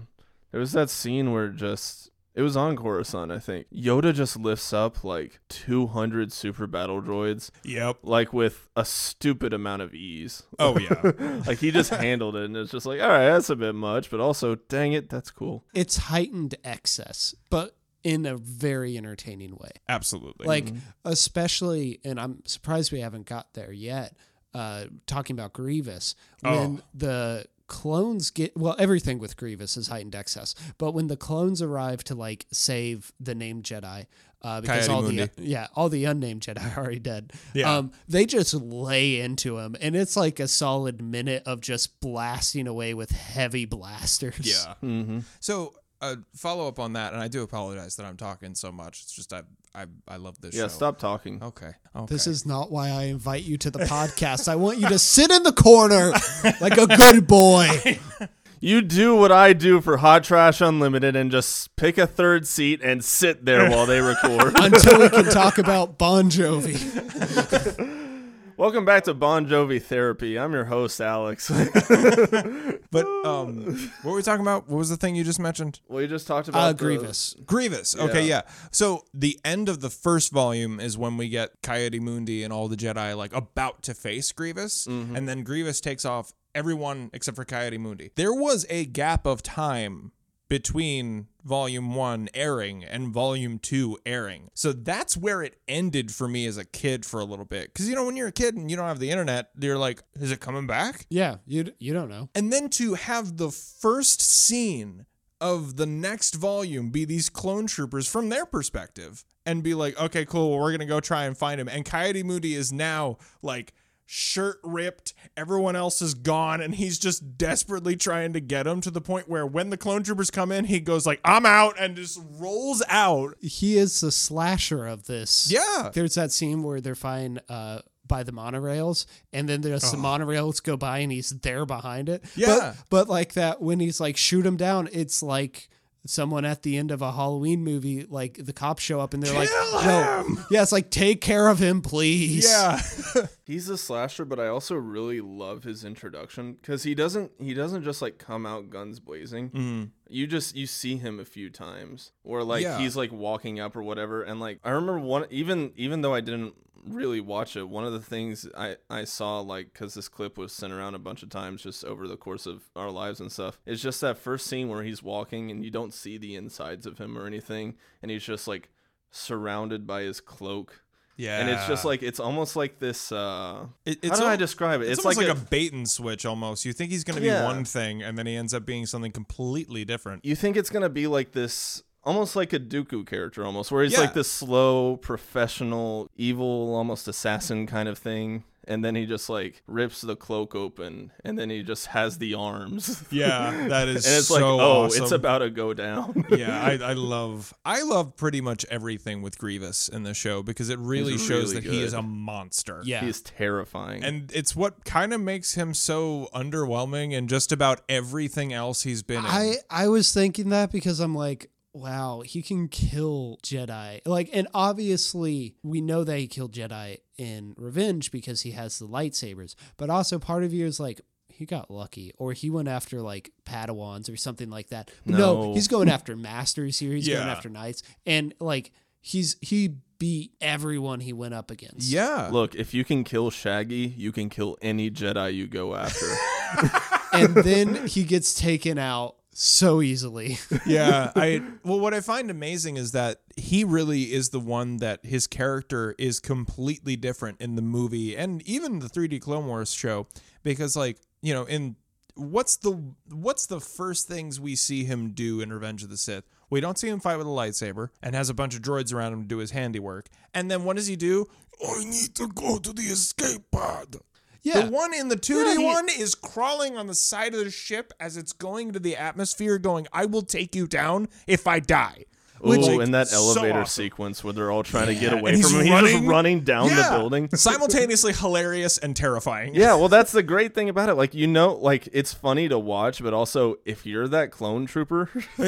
S1: there was that scene where just, it was on Coruscant, I think. Yoda just lifts up like 200 super battle droids,
S2: Yep.
S1: like with a stupid amount of ease.
S2: Oh, yeah.
S1: like, he just handled it, and it's just like, all right, that's a bit much, but also, dang it, that's cool.
S3: It's heightened excess, but in a very entertaining way.
S2: Absolutely.
S3: Like especially, and I'm surprised we haven't got there yet. Uh, talking about Grievous when
S2: Oh.
S3: the clones get well everything with grievous is heightened excess but when the clones arrive to like save the named jedi uh, because
S2: Coyote
S3: all
S2: Mundi.
S3: the yeah all the unnamed jedi are already dead
S2: Yeah.
S3: um, they just lay into him and it's like a solid minute of just blasting away with heavy blasters
S2: yeah.
S1: Mm-hmm.
S2: So, uh, follow up on that. And I do apologize that I'm talking so much. It's just, I, I, I love this
S1: Yeah,
S2: show.
S1: stop talking.
S2: Okay. okay.
S3: This is not why I invite you to the podcast. I want you to sit in the corner like a good boy.
S1: You do what I do for Hot Trash Unlimited and just pick a third seat and sit there while they record.
S3: until we can talk about Bon Jovi.
S1: Welcome back to Bon Jovi Therapy. I'm your host, Alex.
S2: But um, what were we talking about? What was the thing you just mentioned?
S1: we just talked about
S3: Uh,
S1: the-
S3: Grievous.
S2: Grievous. Okay,
S1: Yeah.
S2: yeah. So the end of the first volume is when we get Ki-Adi-Mundi and all the Jedi like about to face Grievous,
S1: Mm-hmm.
S2: and then Grievous takes off everyone except for Ki-Adi-Mundi. There was a gap of time between volume one airing and volume two airing. So that's where it ended for me as a kid for a little bit. Because, you know, when you're a kid and you don't have the internet, you're like, is it coming back?
S3: Yeah, you you don't know.
S2: And then to have the first scene of the next volume be these clone troopers from their perspective and be like, okay, cool, well, we're going to go try and find him. And Ki-Adi-Mundi is now like shirt ripped, everyone else is gone, and he's just desperately trying to get him to the point where when the clone troopers come in, he goes like, I'm out and just rolls out.
S3: He is the slasher of this.
S2: Yeah.
S3: There's that scene where they're fine uh by the monorails and then there's some monorails go by and he's there behind it.
S2: Yeah.
S3: But, but like that when he's like shoot him down, it's like someone at the end of a Halloween movie, like the cops show up and they're like, No. Yeah, it's like take care of him, please.
S2: Yeah.
S1: He's a slasher, but I also really love his introduction because he doesn't he doesn't just like come out guns blazing. Mm-hmm. You just you see him a few times, or like
S2: Yeah.
S1: he's like walking up or whatever. And like I remember one even even though I didn't really watch it, one of the things I I saw like because this clip was sent around a bunch of times just over the course of our lives and stuff. It's just that first scene where he's walking and you don't see the insides of him or anything, and he's just like surrounded by his cloak.
S2: Yeah.
S1: And it's just like it's almost like this uh
S2: It-
S1: how
S2: it's
S1: do I describe it?
S2: It's,
S1: It's,
S2: almost like,
S1: like,
S2: a, bait and switch almost. You think he's going to be
S1: Yeah.
S2: one thing, and then he ends up being something completely different.
S1: you think it's gonna be like this almost like a Dooku character almost, where he's
S2: Yeah.
S1: like this slow, professional, evil, almost assassin kind of thing. And then he just like rips the cloak open and then he just has the arms.
S2: Yeah, that is
S1: and it's
S2: so
S1: like, oh, it's about to go down.
S2: yeah, I, I love I love pretty much everything with Grievous in the show because it really
S1: He's
S2: shows
S1: really
S2: that he is a monster.
S3: Yeah.
S1: He's terrifying.
S2: And it's what kind of makes him so underwhelming in just about everything else he's been in.
S3: I I was thinking that because I'm like, wow, he can kill Jedi. Like, and obviously we know that he killed Jedi in Revenge because he has the lightsabers. But also part of you is like, he got lucky, or he went after like Padawans or something like that. But no,
S1: No.
S3: he's going after masters here. He's going after knights, and like he's he beat everyone he went up against.
S2: yeah.
S1: Look, if you can kill Shaggy, you can kill any Jedi you go after.
S3: and then he gets taken out so easily.
S2: yeah i well what i find amazing is that he really is the one that his character is completely different in the movie and even the 3d clone wars show because like you know in what's the what's the first things we see him do in revenge of the sith? We don't see him fight with a lightsaber and has a bunch of droids around him to do his handiwork. And then what does he do? I need to go to the escape pod
S3: Yeah.
S2: the one in the 2D one is crawling on the side of the ship as it's going to the atmosphere, going, I will take you down if I die.
S1: Ooh,
S2: like,
S1: and that
S2: so
S1: elevator
S2: awesome.
S1: sequence where they're all trying to get away from him. He's just
S2: running-
S1: running down
S2: Yeah.
S1: the building.
S2: Simultaneously hilarious and terrifying.
S1: Yeah, well, that's the great thing about it. Like, you know, like it's funny to watch, but also if you're that clone trooper,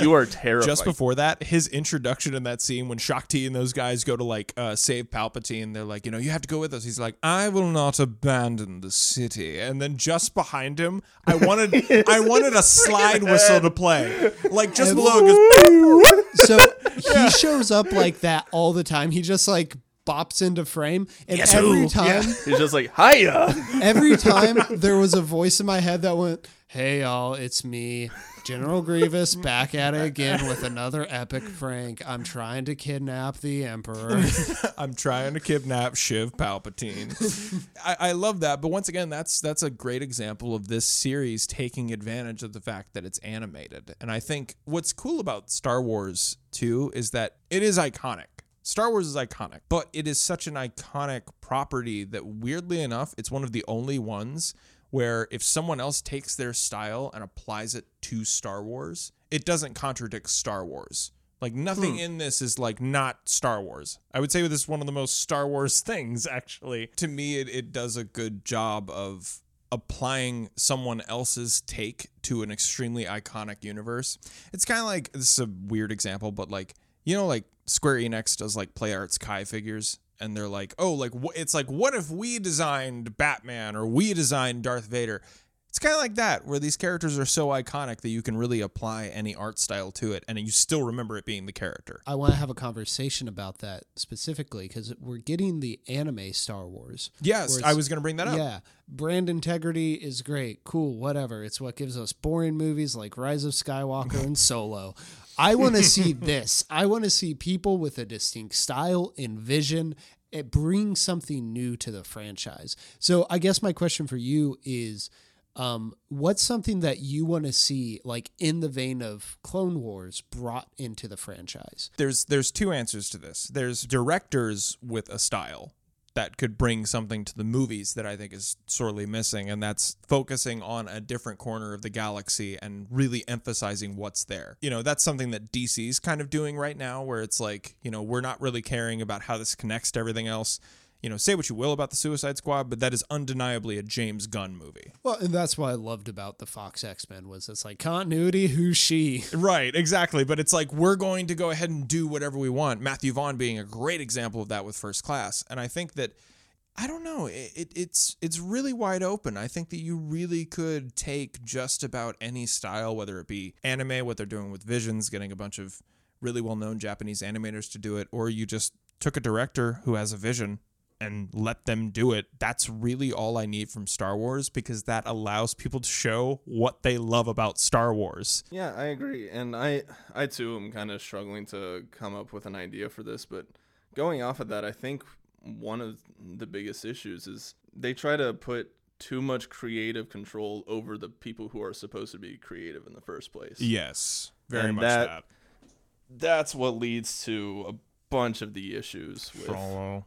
S1: you are terrified.
S2: Just before that, his introduction in that scene when Shaak Ti and those guys go to like uh, save Palpatine, they're like, you know, you have to go with us. He's like, I will not abandon the city. And then just behind him, I wanted, I wanted a slide whistle to play, like just below. it goes,
S3: So he shows up like that all the time. He just like bops into frame, and
S2: Yes,
S3: every
S2: who?
S3: time,
S1: He's just like, hiya.
S3: every time there was a voice in my head that went, "Hey y'all, it's me, General Grievous, back at it again with another epic prank. I'm trying to kidnap the Emperor."
S2: I'm trying to kidnap Sheev Palpatine. I, I love that, but once again, that's that's a great example of this series taking advantage of the fact that it's animated. And I think what's cool about Star Wars too is that it is iconic. Star Wars is iconic, but it is such an iconic property that weirdly enough, it's one of the only ones where if someone else takes their style and applies it to Star Wars, it doesn't contradict Star Wars. Like nothing hmm. in this is like not Star Wars. I would say this is one of the most Star Wars things, actually. To me, it, it does a good job of applying someone else's take to an extremely iconic universe. It's kind of like this is a weird example, but like you know, like Square Enix does like Play Arts Kai figures, and they're like, oh, like wh- it's like what if we designed Batman or we designed Darth Vader? It's kind of like that, where these characters are so iconic that you can really apply any art style to it, and you still remember it being the character.
S3: I want to have a conversation about that specifically because we're getting the anime Star Wars.
S2: Yes, I was going to bring that up.
S3: Yeah, brand integrity is great, cool, whatever. It's what gives us boring movies like Rise of Skywalker and Solo. I want to see this. I want to see people with a distinct style and vision. Eh, it brings something new to the franchise. So I guess my question for you is. Um, what's something that you want to see, like in the vein of Clone Wars, brought into the franchise?
S2: There's there's two answers to this. There's directors with a style that could bring something to the movies that I think is sorely missing, and that's focusing on a different corner of the galaxy and really emphasizing what's there. You know, that's something that DC's kind of doing right now, where it's like, you know, we're not really caring about how this connects to everything else. You know, say what you will about the Suicide Squad, but that is undeniably a James Gunn movie.
S3: Well, and that's what I loved about the Fox X Men was it's like continuity. Who's she?
S2: Right, exactly. But it's like we're going to go ahead and do whatever we want. Matthew Vaughn being a great example of that with First Class, and I think that I don't know. It, it, it's it's really wide open. I think that you really could take just about any style, whether it be anime, what they're doing with Visions, getting a bunch of really well known Japanese animators to do it, or you just took a director who has a vision and let them do it. That's really all I need from Star Wars because that allows people to show what they love about Star Wars.
S1: Yeah, I agree, and I I too am kind of struggling to come up with an idea for this, but going off of that, I think one of the biggest issues is they try to put too much creative control over the people who are supposed to be creative in the first place.
S2: Yes, very
S1: And
S2: much
S1: that,
S2: that.
S1: That's what leads to a bunch of the issues with
S2: Frollo.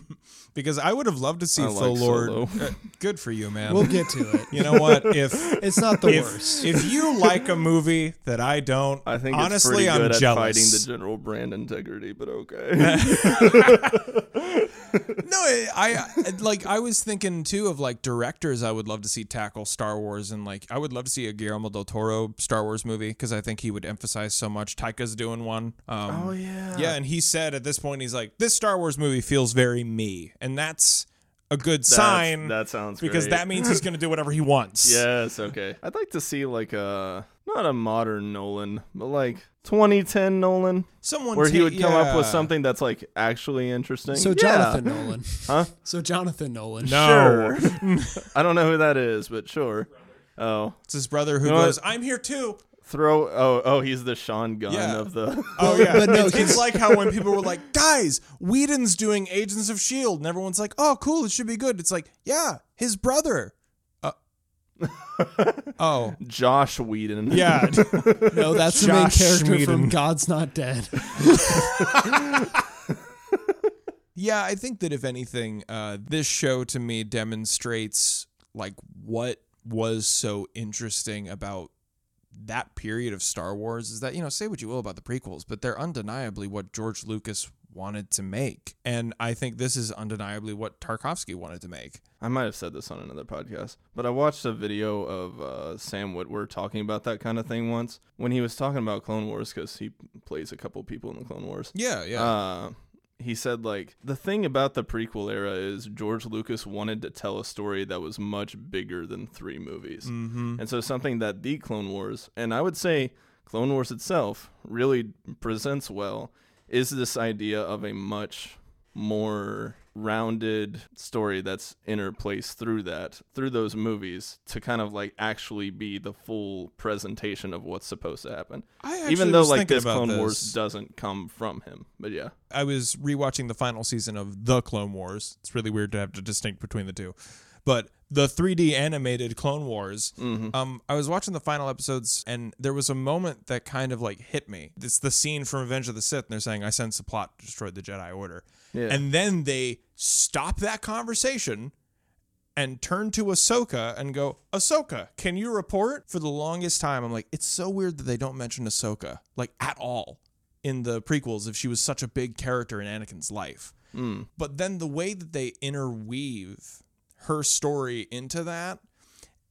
S2: because I would have loved to see
S1: I
S2: Phil
S1: like
S2: Lord.
S1: Solo.
S2: Uh, good for you, man.
S3: We'll get to it.
S2: You know what? If
S3: It's not the
S2: if,
S3: worst.
S2: if you like a movie that I don't,
S1: I think
S2: honestly
S1: it's good
S2: I'm
S1: at
S2: jealous.
S1: fighting the general brand integrity, but okay.
S2: no, I, I like. I was thinking too of like directors. I would love to see tackle Star Wars, and like I would love to see a Guillermo del Toro Star Wars movie because I think he would emphasize so much. Taika's doing one. Um,
S1: Oh, yeah.
S2: yeah. And he said at this point, he's like, "This Star Wars movie feels very me," and that's a good sign.
S1: that sounds
S2: because
S1: great.
S2: that means he's going to do whatever he wants.
S1: Yes, okay. I'd like to see like a not a modern Nolan, but like 2010 Nolan,
S2: Someone
S1: where he would come up with something that's like actually interesting.
S3: So
S1: Yeah.
S3: Jonathan Nolan.
S1: Huh?
S3: So Jonathan Nolan.
S2: No.
S1: Sure. I don't know who that is, but sure. Oh,
S2: It's his brother who
S1: You know
S2: goes,
S1: what?
S2: "I'm here too."
S1: Throw. Oh, oh, he's the Sean Gunn
S2: Yeah.
S1: of the.
S2: Oh yeah,
S3: but no,
S2: it's, it's
S3: he's-
S2: like how when people were like, "Guys, Whedon's doing Agents of Shield," and everyone's like, "Oh, cool, it should be good." It's like, yeah, his brother. Uh, oh
S1: Josh Whedon.
S2: yeah,
S3: No, that's the main
S2: Josh
S3: character from God's Not Dead.
S2: yeah. I think that if anything, uh, this show to me demonstrates like what was so interesting about that period of Star Wars is that you know say what you will about the prequels, but they're undeniably what George Lucas wanted to make, and I think this is undeniably what Tartakovsky wanted to make.
S1: I might have said this on another podcast, but I watched a video of uh, Sam Witwer talking about that kind of thing once when he was talking about Clone Wars because he plays a couple people in the Clone Wars.
S2: Yeah, yeah.
S1: Uh, he said like the thing about the prequel era is George Lucas wanted to tell a story that was much bigger than three movies,
S2: mm-hmm.
S1: and so something that the Clone Wars and I would say Clone Wars itself really presents well is this idea of a much more rounded story that's interplaced through that through those movies to kind of like actually be the full presentation of what's supposed to happen
S2: I
S1: even though like this clone
S2: this.
S1: wars doesn't come from him but yeah
S2: I was rewatching the final season of The Clone Wars. It's really weird to have to distinct between the two. But the 3D animated Clone Wars,
S1: Mm-hmm.
S2: um, I was watching the final episodes and there was a moment that kind of like hit me. It's the scene from Revenge of the Sith, and they're saying, I sense the plot destroyed the Jedi Order.
S1: Yeah.
S2: And then they stop that conversation and turn to Ahsoka and go, Ahsoka, can you report? For the longest time, I'm like, it's so weird that they don't mention Ahsoka, like at all in the prequels if she was such a big character in Anakin's life.
S1: Mm.
S2: But then the way that they interweave her story into that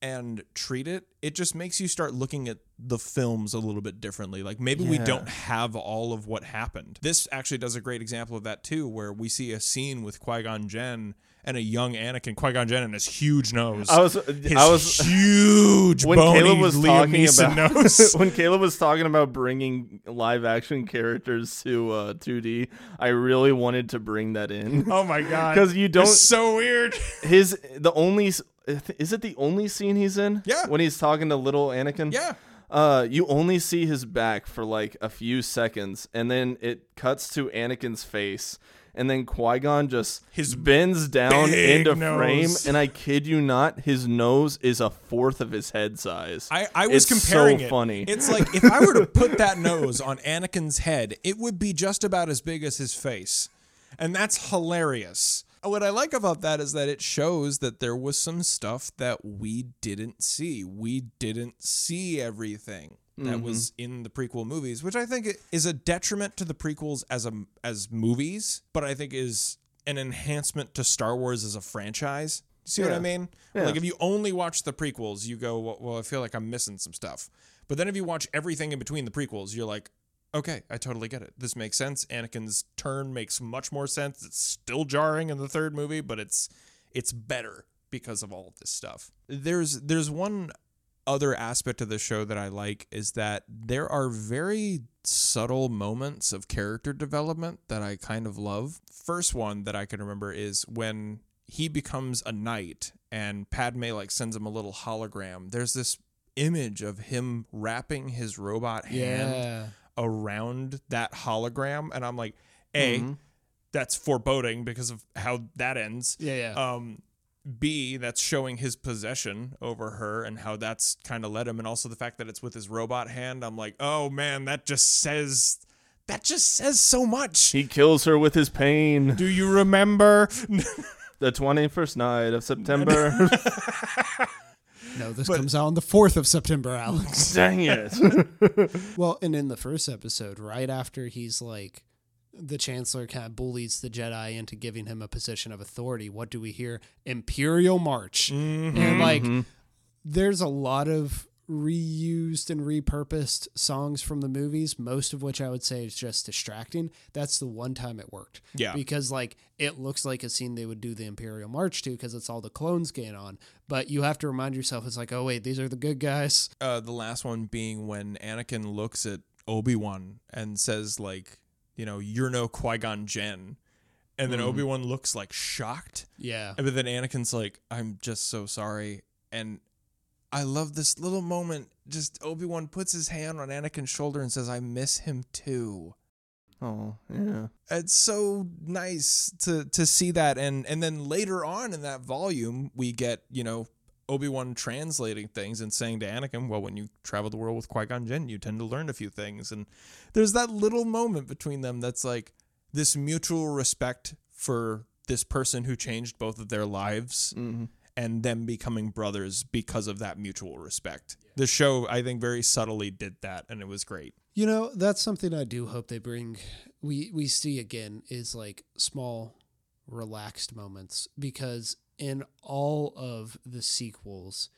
S2: and treat it, it just makes you start looking at the films a little bit differently. Like maybe we don't have all of what happened. This actually does a great example of that too, where we see a scene with Qui Gon Jinn and a young Anakin, Qui Gon Jinn, and his huge nose.
S1: I was
S2: his
S1: I was
S2: huge
S1: when Caleb was
S2: Liam
S1: talking
S2: Neeson
S1: about
S2: nose.
S1: when Caleb was talking about bringing live action characters to uh, 2D. I really wanted to bring that in.
S2: oh my god!
S1: Because you don't-
S2: It's so weird.
S1: His the only is it the only scene he's in?
S2: Yeah.
S1: When he's talking to little Anakin.
S2: Yeah.
S1: Uh, you only see his back for like a few seconds, and then it cuts to Anakin's face, and then Qui Gon just
S2: His
S1: bends down into frame, and I kid you not, his nose is a fourth of his head size.
S2: I, I was
S1: It's
S2: comparing
S1: so
S2: it.
S1: funny.
S2: It's like if I were to put that nose on Anakin's head, it would be just about as big as his face. And that's hilarious. Uh, what I like about that is that it shows that there was some stuff that we didn't see. We didn't see everything that was mm-hmm. in the prequel movies, which I think is a detriment to the prequels as a as movies, but I think is an enhancement to Star Wars as a franchise. See what I mean?
S1: Yeah.
S2: Like if you only watch the prequels, you go, well, well, I feel like I'm missing some stuff. But then if you watch everything in between the prequels, you're like, okay, I totally get it. This makes sense. Anakin's turn makes much more sense. It's still jarring in the third movie, but it's it's better because of all of this stuff. There's there's one other aspect of the show that I like is that there are very subtle moments of character development that I kind of love. First one that I can remember is when he becomes a knight and Padme like sends him a little hologram. There's this image of him wrapping his robot hand
S3: Yeah.
S2: Around that hologram and I'm like, A,
S1: Mhm.
S2: that's foreboding because of how that ends.
S3: Yeah, yeah.
S2: Um B, that's showing his possession over her and how that's kind of led him and also the fact that it's with his robot hand. I'm like, "Oh man, that just says that just says so much."
S1: he kills her with his pain.
S2: Do you remember?
S1: The 21st night of September.
S3: No, this comes out on the 4th of September, Alex.
S1: Dang it.
S3: well, and in the first episode, right after he's like, the Chancellor kind of bullies the Jedi into giving him a position of authority, what do we hear? Imperial March. And like, mm-hmm. there's a lot of reused and repurposed songs from the movies, most of which I would say is just distracting. That's the one time it worked.
S2: Yeah.
S3: Because like it looks like a scene they would do the Imperial March to because it's all the clones getting on. But you have to remind yourself it's like, oh wait, these are the good guys.
S2: uh, the last one being when Anakin looks at Obi Wan and says, like, you know, you're no Qui Gon Jinn. And then Obi Wan looks like shocked.
S3: Yeah.
S2: But then Anakin's like, I'm just so sorry. And I love this little moment. Just Obi Wan puts his hand on Anakin's shoulder and says, I miss him too.
S1: oh, yeah.
S2: It's so nice to to see that and and then later on in that volume we get, you know, Obi-Wan translating things and saying to Anakin, well, when you travel the world with Qui-Gon Jinn, you tend to learn a few things. And there's that little moment between them that's like this mutual respect for this person who changed both of their lives
S1: Mhm.
S2: And them becoming brothers because of that mutual respect. The show, I think, very subtly did that, and it was great.
S3: You know, that's something I do hope they bring. We we see again is like small, relaxed moments because in all of the sequels,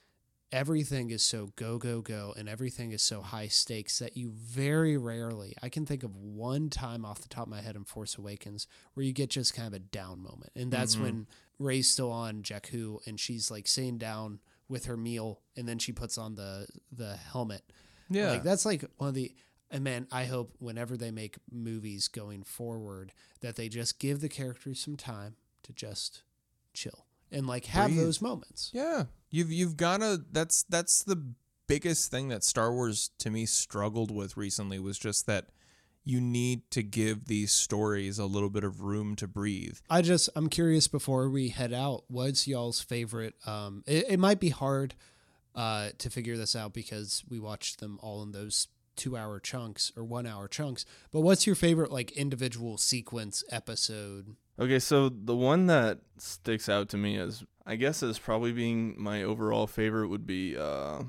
S3: everything is so go go go and everything is so high stakes that you very rarely. I can think of one time off the top of my head in Force Awakens where you get just kind of a down moment, and that's mm-hmm. when Rey's still on Jakku and she's like sitting down with her meal, and then she puts on the the helmet.
S2: Yeah.
S3: Like that's like one of the and man, I hope whenever they make movies going forward that they just give the characters some time to just chill and like have
S2: Breathe.
S3: those moments.
S2: Yeah, you've you've gotta. That's that's the biggest thing that Star Wars to me struggled with recently was just that you need to give these stories a little bit of room to breathe.
S3: I just I'm curious before we head out, what's y'all's favorite um it, it might be hard uh to figure this out because we watched them all in those 2 hour chunks or 1 hour chunks, but what's your favorite like individual sequence episode?
S1: Okay, so the one that sticks out to me as I guess as probably being my overall favorite would be uh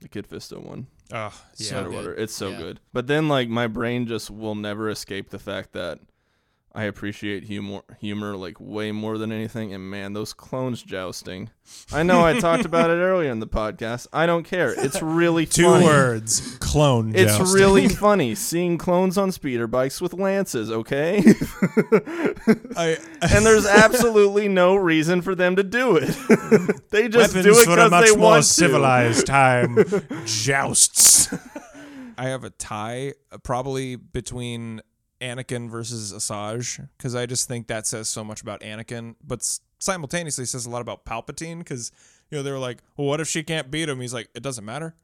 S1: the Kit Fisto one.
S2: Oh,
S3: So
S1: Shadow
S3: good.
S1: Water. It's so
S3: Yeah.
S1: good. But then like my brain just will never escape the fact that I appreciate humor, humor like way more than anything. And man, those clones jousting. I know I talked about it earlier in the podcast. I don't care. It's really
S2: Two
S1: funny.
S2: words. Clone
S1: It's
S2: jousting.
S1: really funny seeing clones on speeder bikes with lances. Okay,
S2: I,
S1: and there's absolutely no reason for them to do it. they just do
S2: Weapons
S1: it
S2: for a
S1: because
S2: much
S1: they
S2: more
S1: want
S2: civilized time. Jousts. I have a tie, uh, probably between Anakin versus Asajj, because I just think that says so much about Anakin, but simultaneously says a lot about Palpatine, because you know they were like, "Well, what if she can't beat him?" He's like, "It doesn't matter,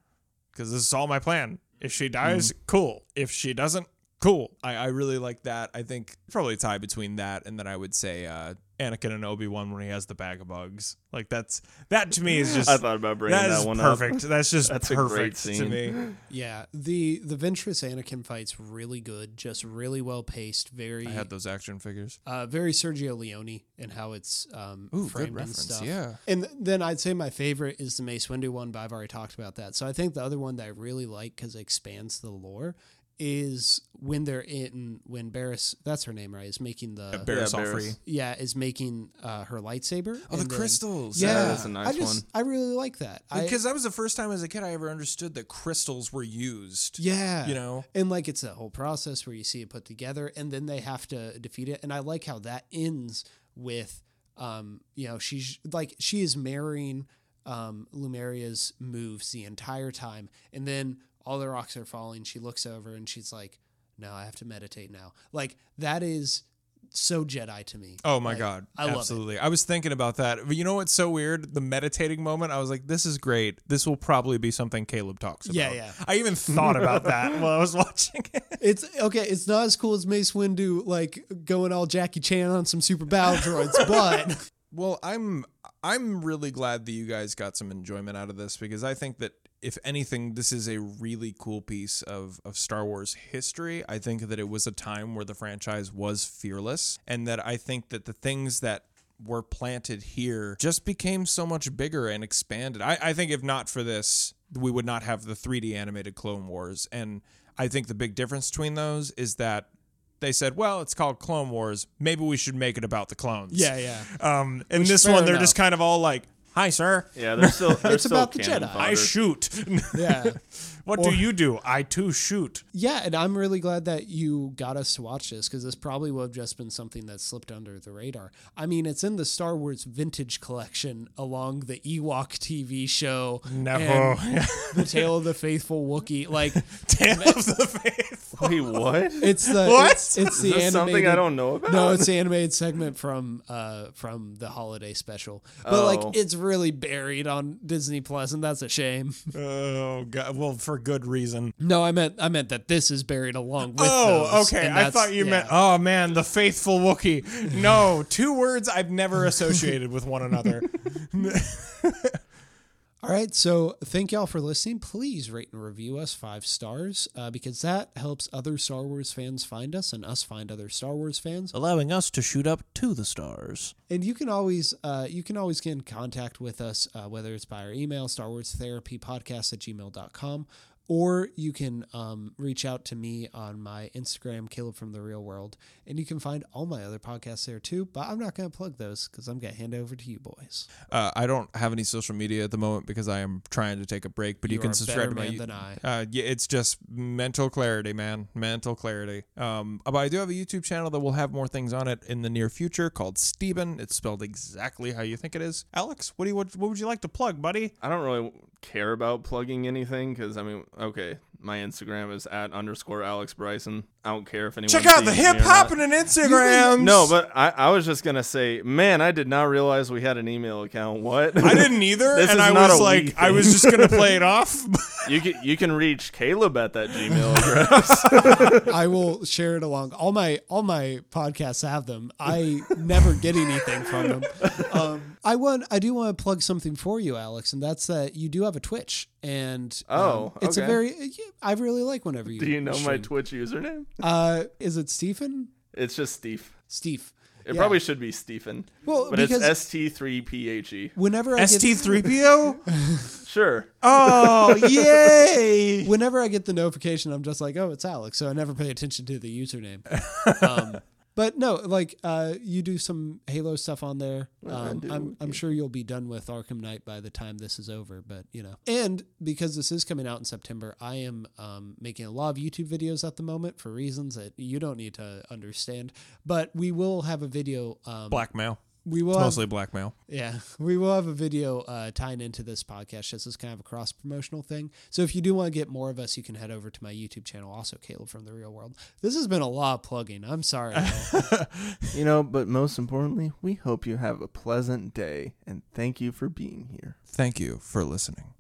S2: because this is all my plan. If she dies, cool. If she doesn't, cool." I, I really like that. I think probably a tie between that and then I would say uh, Anakin and Obi Wan when he has the bag of bugs. Like that's that to me is just
S1: I thought about bringing
S2: that
S1: that
S2: is
S1: one up.
S2: perfect. That's just
S1: That's a great
S2: perfect to
S1: scene.
S2: me.
S3: Yeah, the the Ventress Anakin fight's really good, just really well paced, very
S2: I had those action figures.
S3: uh, very Sergio Leone and how it's um,
S2: Ooh, good
S3: framed and
S2: reference,
S3: stuff.
S2: yeah.
S3: and th- then I'd say my favorite is the Mace Windu one, but I've already talked about that. So I think the other one that I really like because it expands the lore is when they're in when Barriss that's her name right is making the
S2: Uh, Barriss
S1: Yeah,
S2: Offrey.
S3: Yeah is making uh, her lightsaber.
S2: Oh, the
S3: then-
S2: crystals.
S3: Yeah,
S1: Yeah, that's a nice
S3: I just
S1: one.
S3: I really like that.
S2: Because that was the first time as a kid I ever understood that crystals were used.
S3: Yeah.
S2: You know?
S3: And like it's a whole process where you see it put together and then they have to defeat it. And I like how that ends with um, you know, she's like she is marrying um Luminara's moves the entire time. And then all the rocks are falling. She looks over and she's like, No, I have to meditate now. Like that is so Jedi to me.
S2: Oh my
S3: Like,
S2: god.
S3: I love it.
S2: Absolutely. I was thinking about that. But you know what's so weird? The meditating moment, I was like, this is great. This will probably be something Caleb talks about.
S3: Yeah, yeah.
S2: I even thought about that while I was watching it.
S3: It's okay. It's not as cool as Mace Windu, like going all Jackie Chan on some super battle droids, but
S2: Well, I'm I'm really glad that you guys got some enjoyment out of this because I think that if anything, this is a really cool piece of, of Star Wars history. I think that it was a time where the franchise was fearless, and that I think that the things that were planted here just became so much bigger and expanded. I, I think if not for this, we would not have the 3D animated Clone Wars. And I think the big difference between those is that they said, well, it's called Clone Wars. Maybe we should make it about the clones.
S3: Yeah, yeah.
S2: Um, and
S3: Which,
S2: this one, they're
S3: enough.
S2: just kind of all like, "Hi, sir.
S1: Yeah, they're still. They're
S3: It's
S1: still
S3: about the
S1: cannon
S3: Jedi.
S1: fodder.
S2: I shoot.
S3: yeah.
S2: what do you do? I too shoot."
S3: Yeah, and I'm really glad that you got us to watch this because this probably would have just been something that slipped under the radar. I mean, it's in the Star Wars Vintage Collection along the Ewok TV show,
S2: No.
S3: and the Tale of the Faithful Wookiee. Like,
S2: Tale of the Faithful.
S1: Wait, what?
S3: it's the
S2: What?
S3: It's, it's the
S1: Is this
S3: animated.
S1: something I don't know about?
S3: No, it's the animated segment from uh from the holiday special, but
S1: Oh.
S3: like it's really buried on Disney Plus, and that's a shame.
S2: Oh god. Well, for good reason.
S3: No, I meant I meant that this is buried along with.
S2: oh,
S3: those,
S2: okay. I thought you
S3: yeah.
S2: meant. Oh man, the faithful Wookiee. No, two words I've never associated with one another.
S3: All right, so thank y'all for listening. Please rate and review us five stars uh, because that helps other Star Wars fans find us and us find other Star Wars fans.
S11: allowing us to shoot up to the stars.
S3: And you can always uh, you can always get in contact with us, uh, whether it's by our email, Star Wars Therapy Podcast at gmail.com, or you can um, reach out to me on my Instagram, Caleb from the Real World. And you can find all my other podcasts there too, but I'm not going to plug those because I'm going to hand it over to you boys.
S2: Uh, I don't have any social media at the moment because I am trying to take a break. But you,
S3: You
S2: can
S3: are a
S2: subscribe to
S3: better
S2: my.
S3: man than I.
S2: Uh, yeah, it's just mental clarity, man. Mental clarity. Um, but I do have a YouTube channel that will have more things on it in the near future called Steven. It's spelled exactly how you think it is. Alex, what do you what, what would you like to plug, buddy?
S1: I don't really care about plugging anything? Because I mean, okay, my Instagram is at underscore Alex Bryson. I don't care if anyone
S2: Check out the hip hop
S1: not.
S2: an Instagram.
S1: No, but I, I was just gonna say, man, I did not realize we had an email account. What?
S2: I didn't either,
S1: This
S2: and
S1: is
S2: I
S1: not
S2: was
S1: a
S2: like, I was just gonna play it off.
S1: you can you can reach Caleb at that Gmail address.
S3: I will share it along. All my all my podcasts have them. I never get anything from them. Um, I want I do want to plug something for you, Alex, and that's that you do have a Twitch, and um,
S1: Oh,
S3: it's a
S1: okay.
S3: very I really like whenever you.
S1: Do you know my. Twitch username?
S3: Uh, is it Stephen?
S1: It's just Steve.
S3: Steve.
S1: It
S3: Yeah.
S1: probably should be Stephen.
S3: Well,
S1: but it's
S3: because-
S1: ST3PHE.
S3: Whenever I get
S2: ST3PO.
S1: Sure.
S2: Oh, yay!
S3: whenever I get the notification, I'm just like, oh, it's Alex. So I never pay attention to the username. um, But no, like uh, you do some Halo stuff on there.
S1: I
S3: Um,
S1: do,
S3: I'm I'm sure you'll be done with Arkham Knight by the time this is over. But you know, and because this is coming out in September, I am um, making a lot of YouTube videos at the moment for reasons that you don't need to understand. But we will have a video. Um,
S2: Blackmail.
S3: We will
S2: It's
S3: have-
S2: mostly blackmail.
S3: yeah, we will have a video uh, tying into this podcast This is kind of a cross promotional thing. So if you do want to get more of us, you can head over to my YouTube channel, also Caleb from the Real World. This has been a lot of plugging. I'm sorry.
S1: You know, but most importantly, we hope you have a pleasant day and thank you for being here.
S2: Thank you for listening.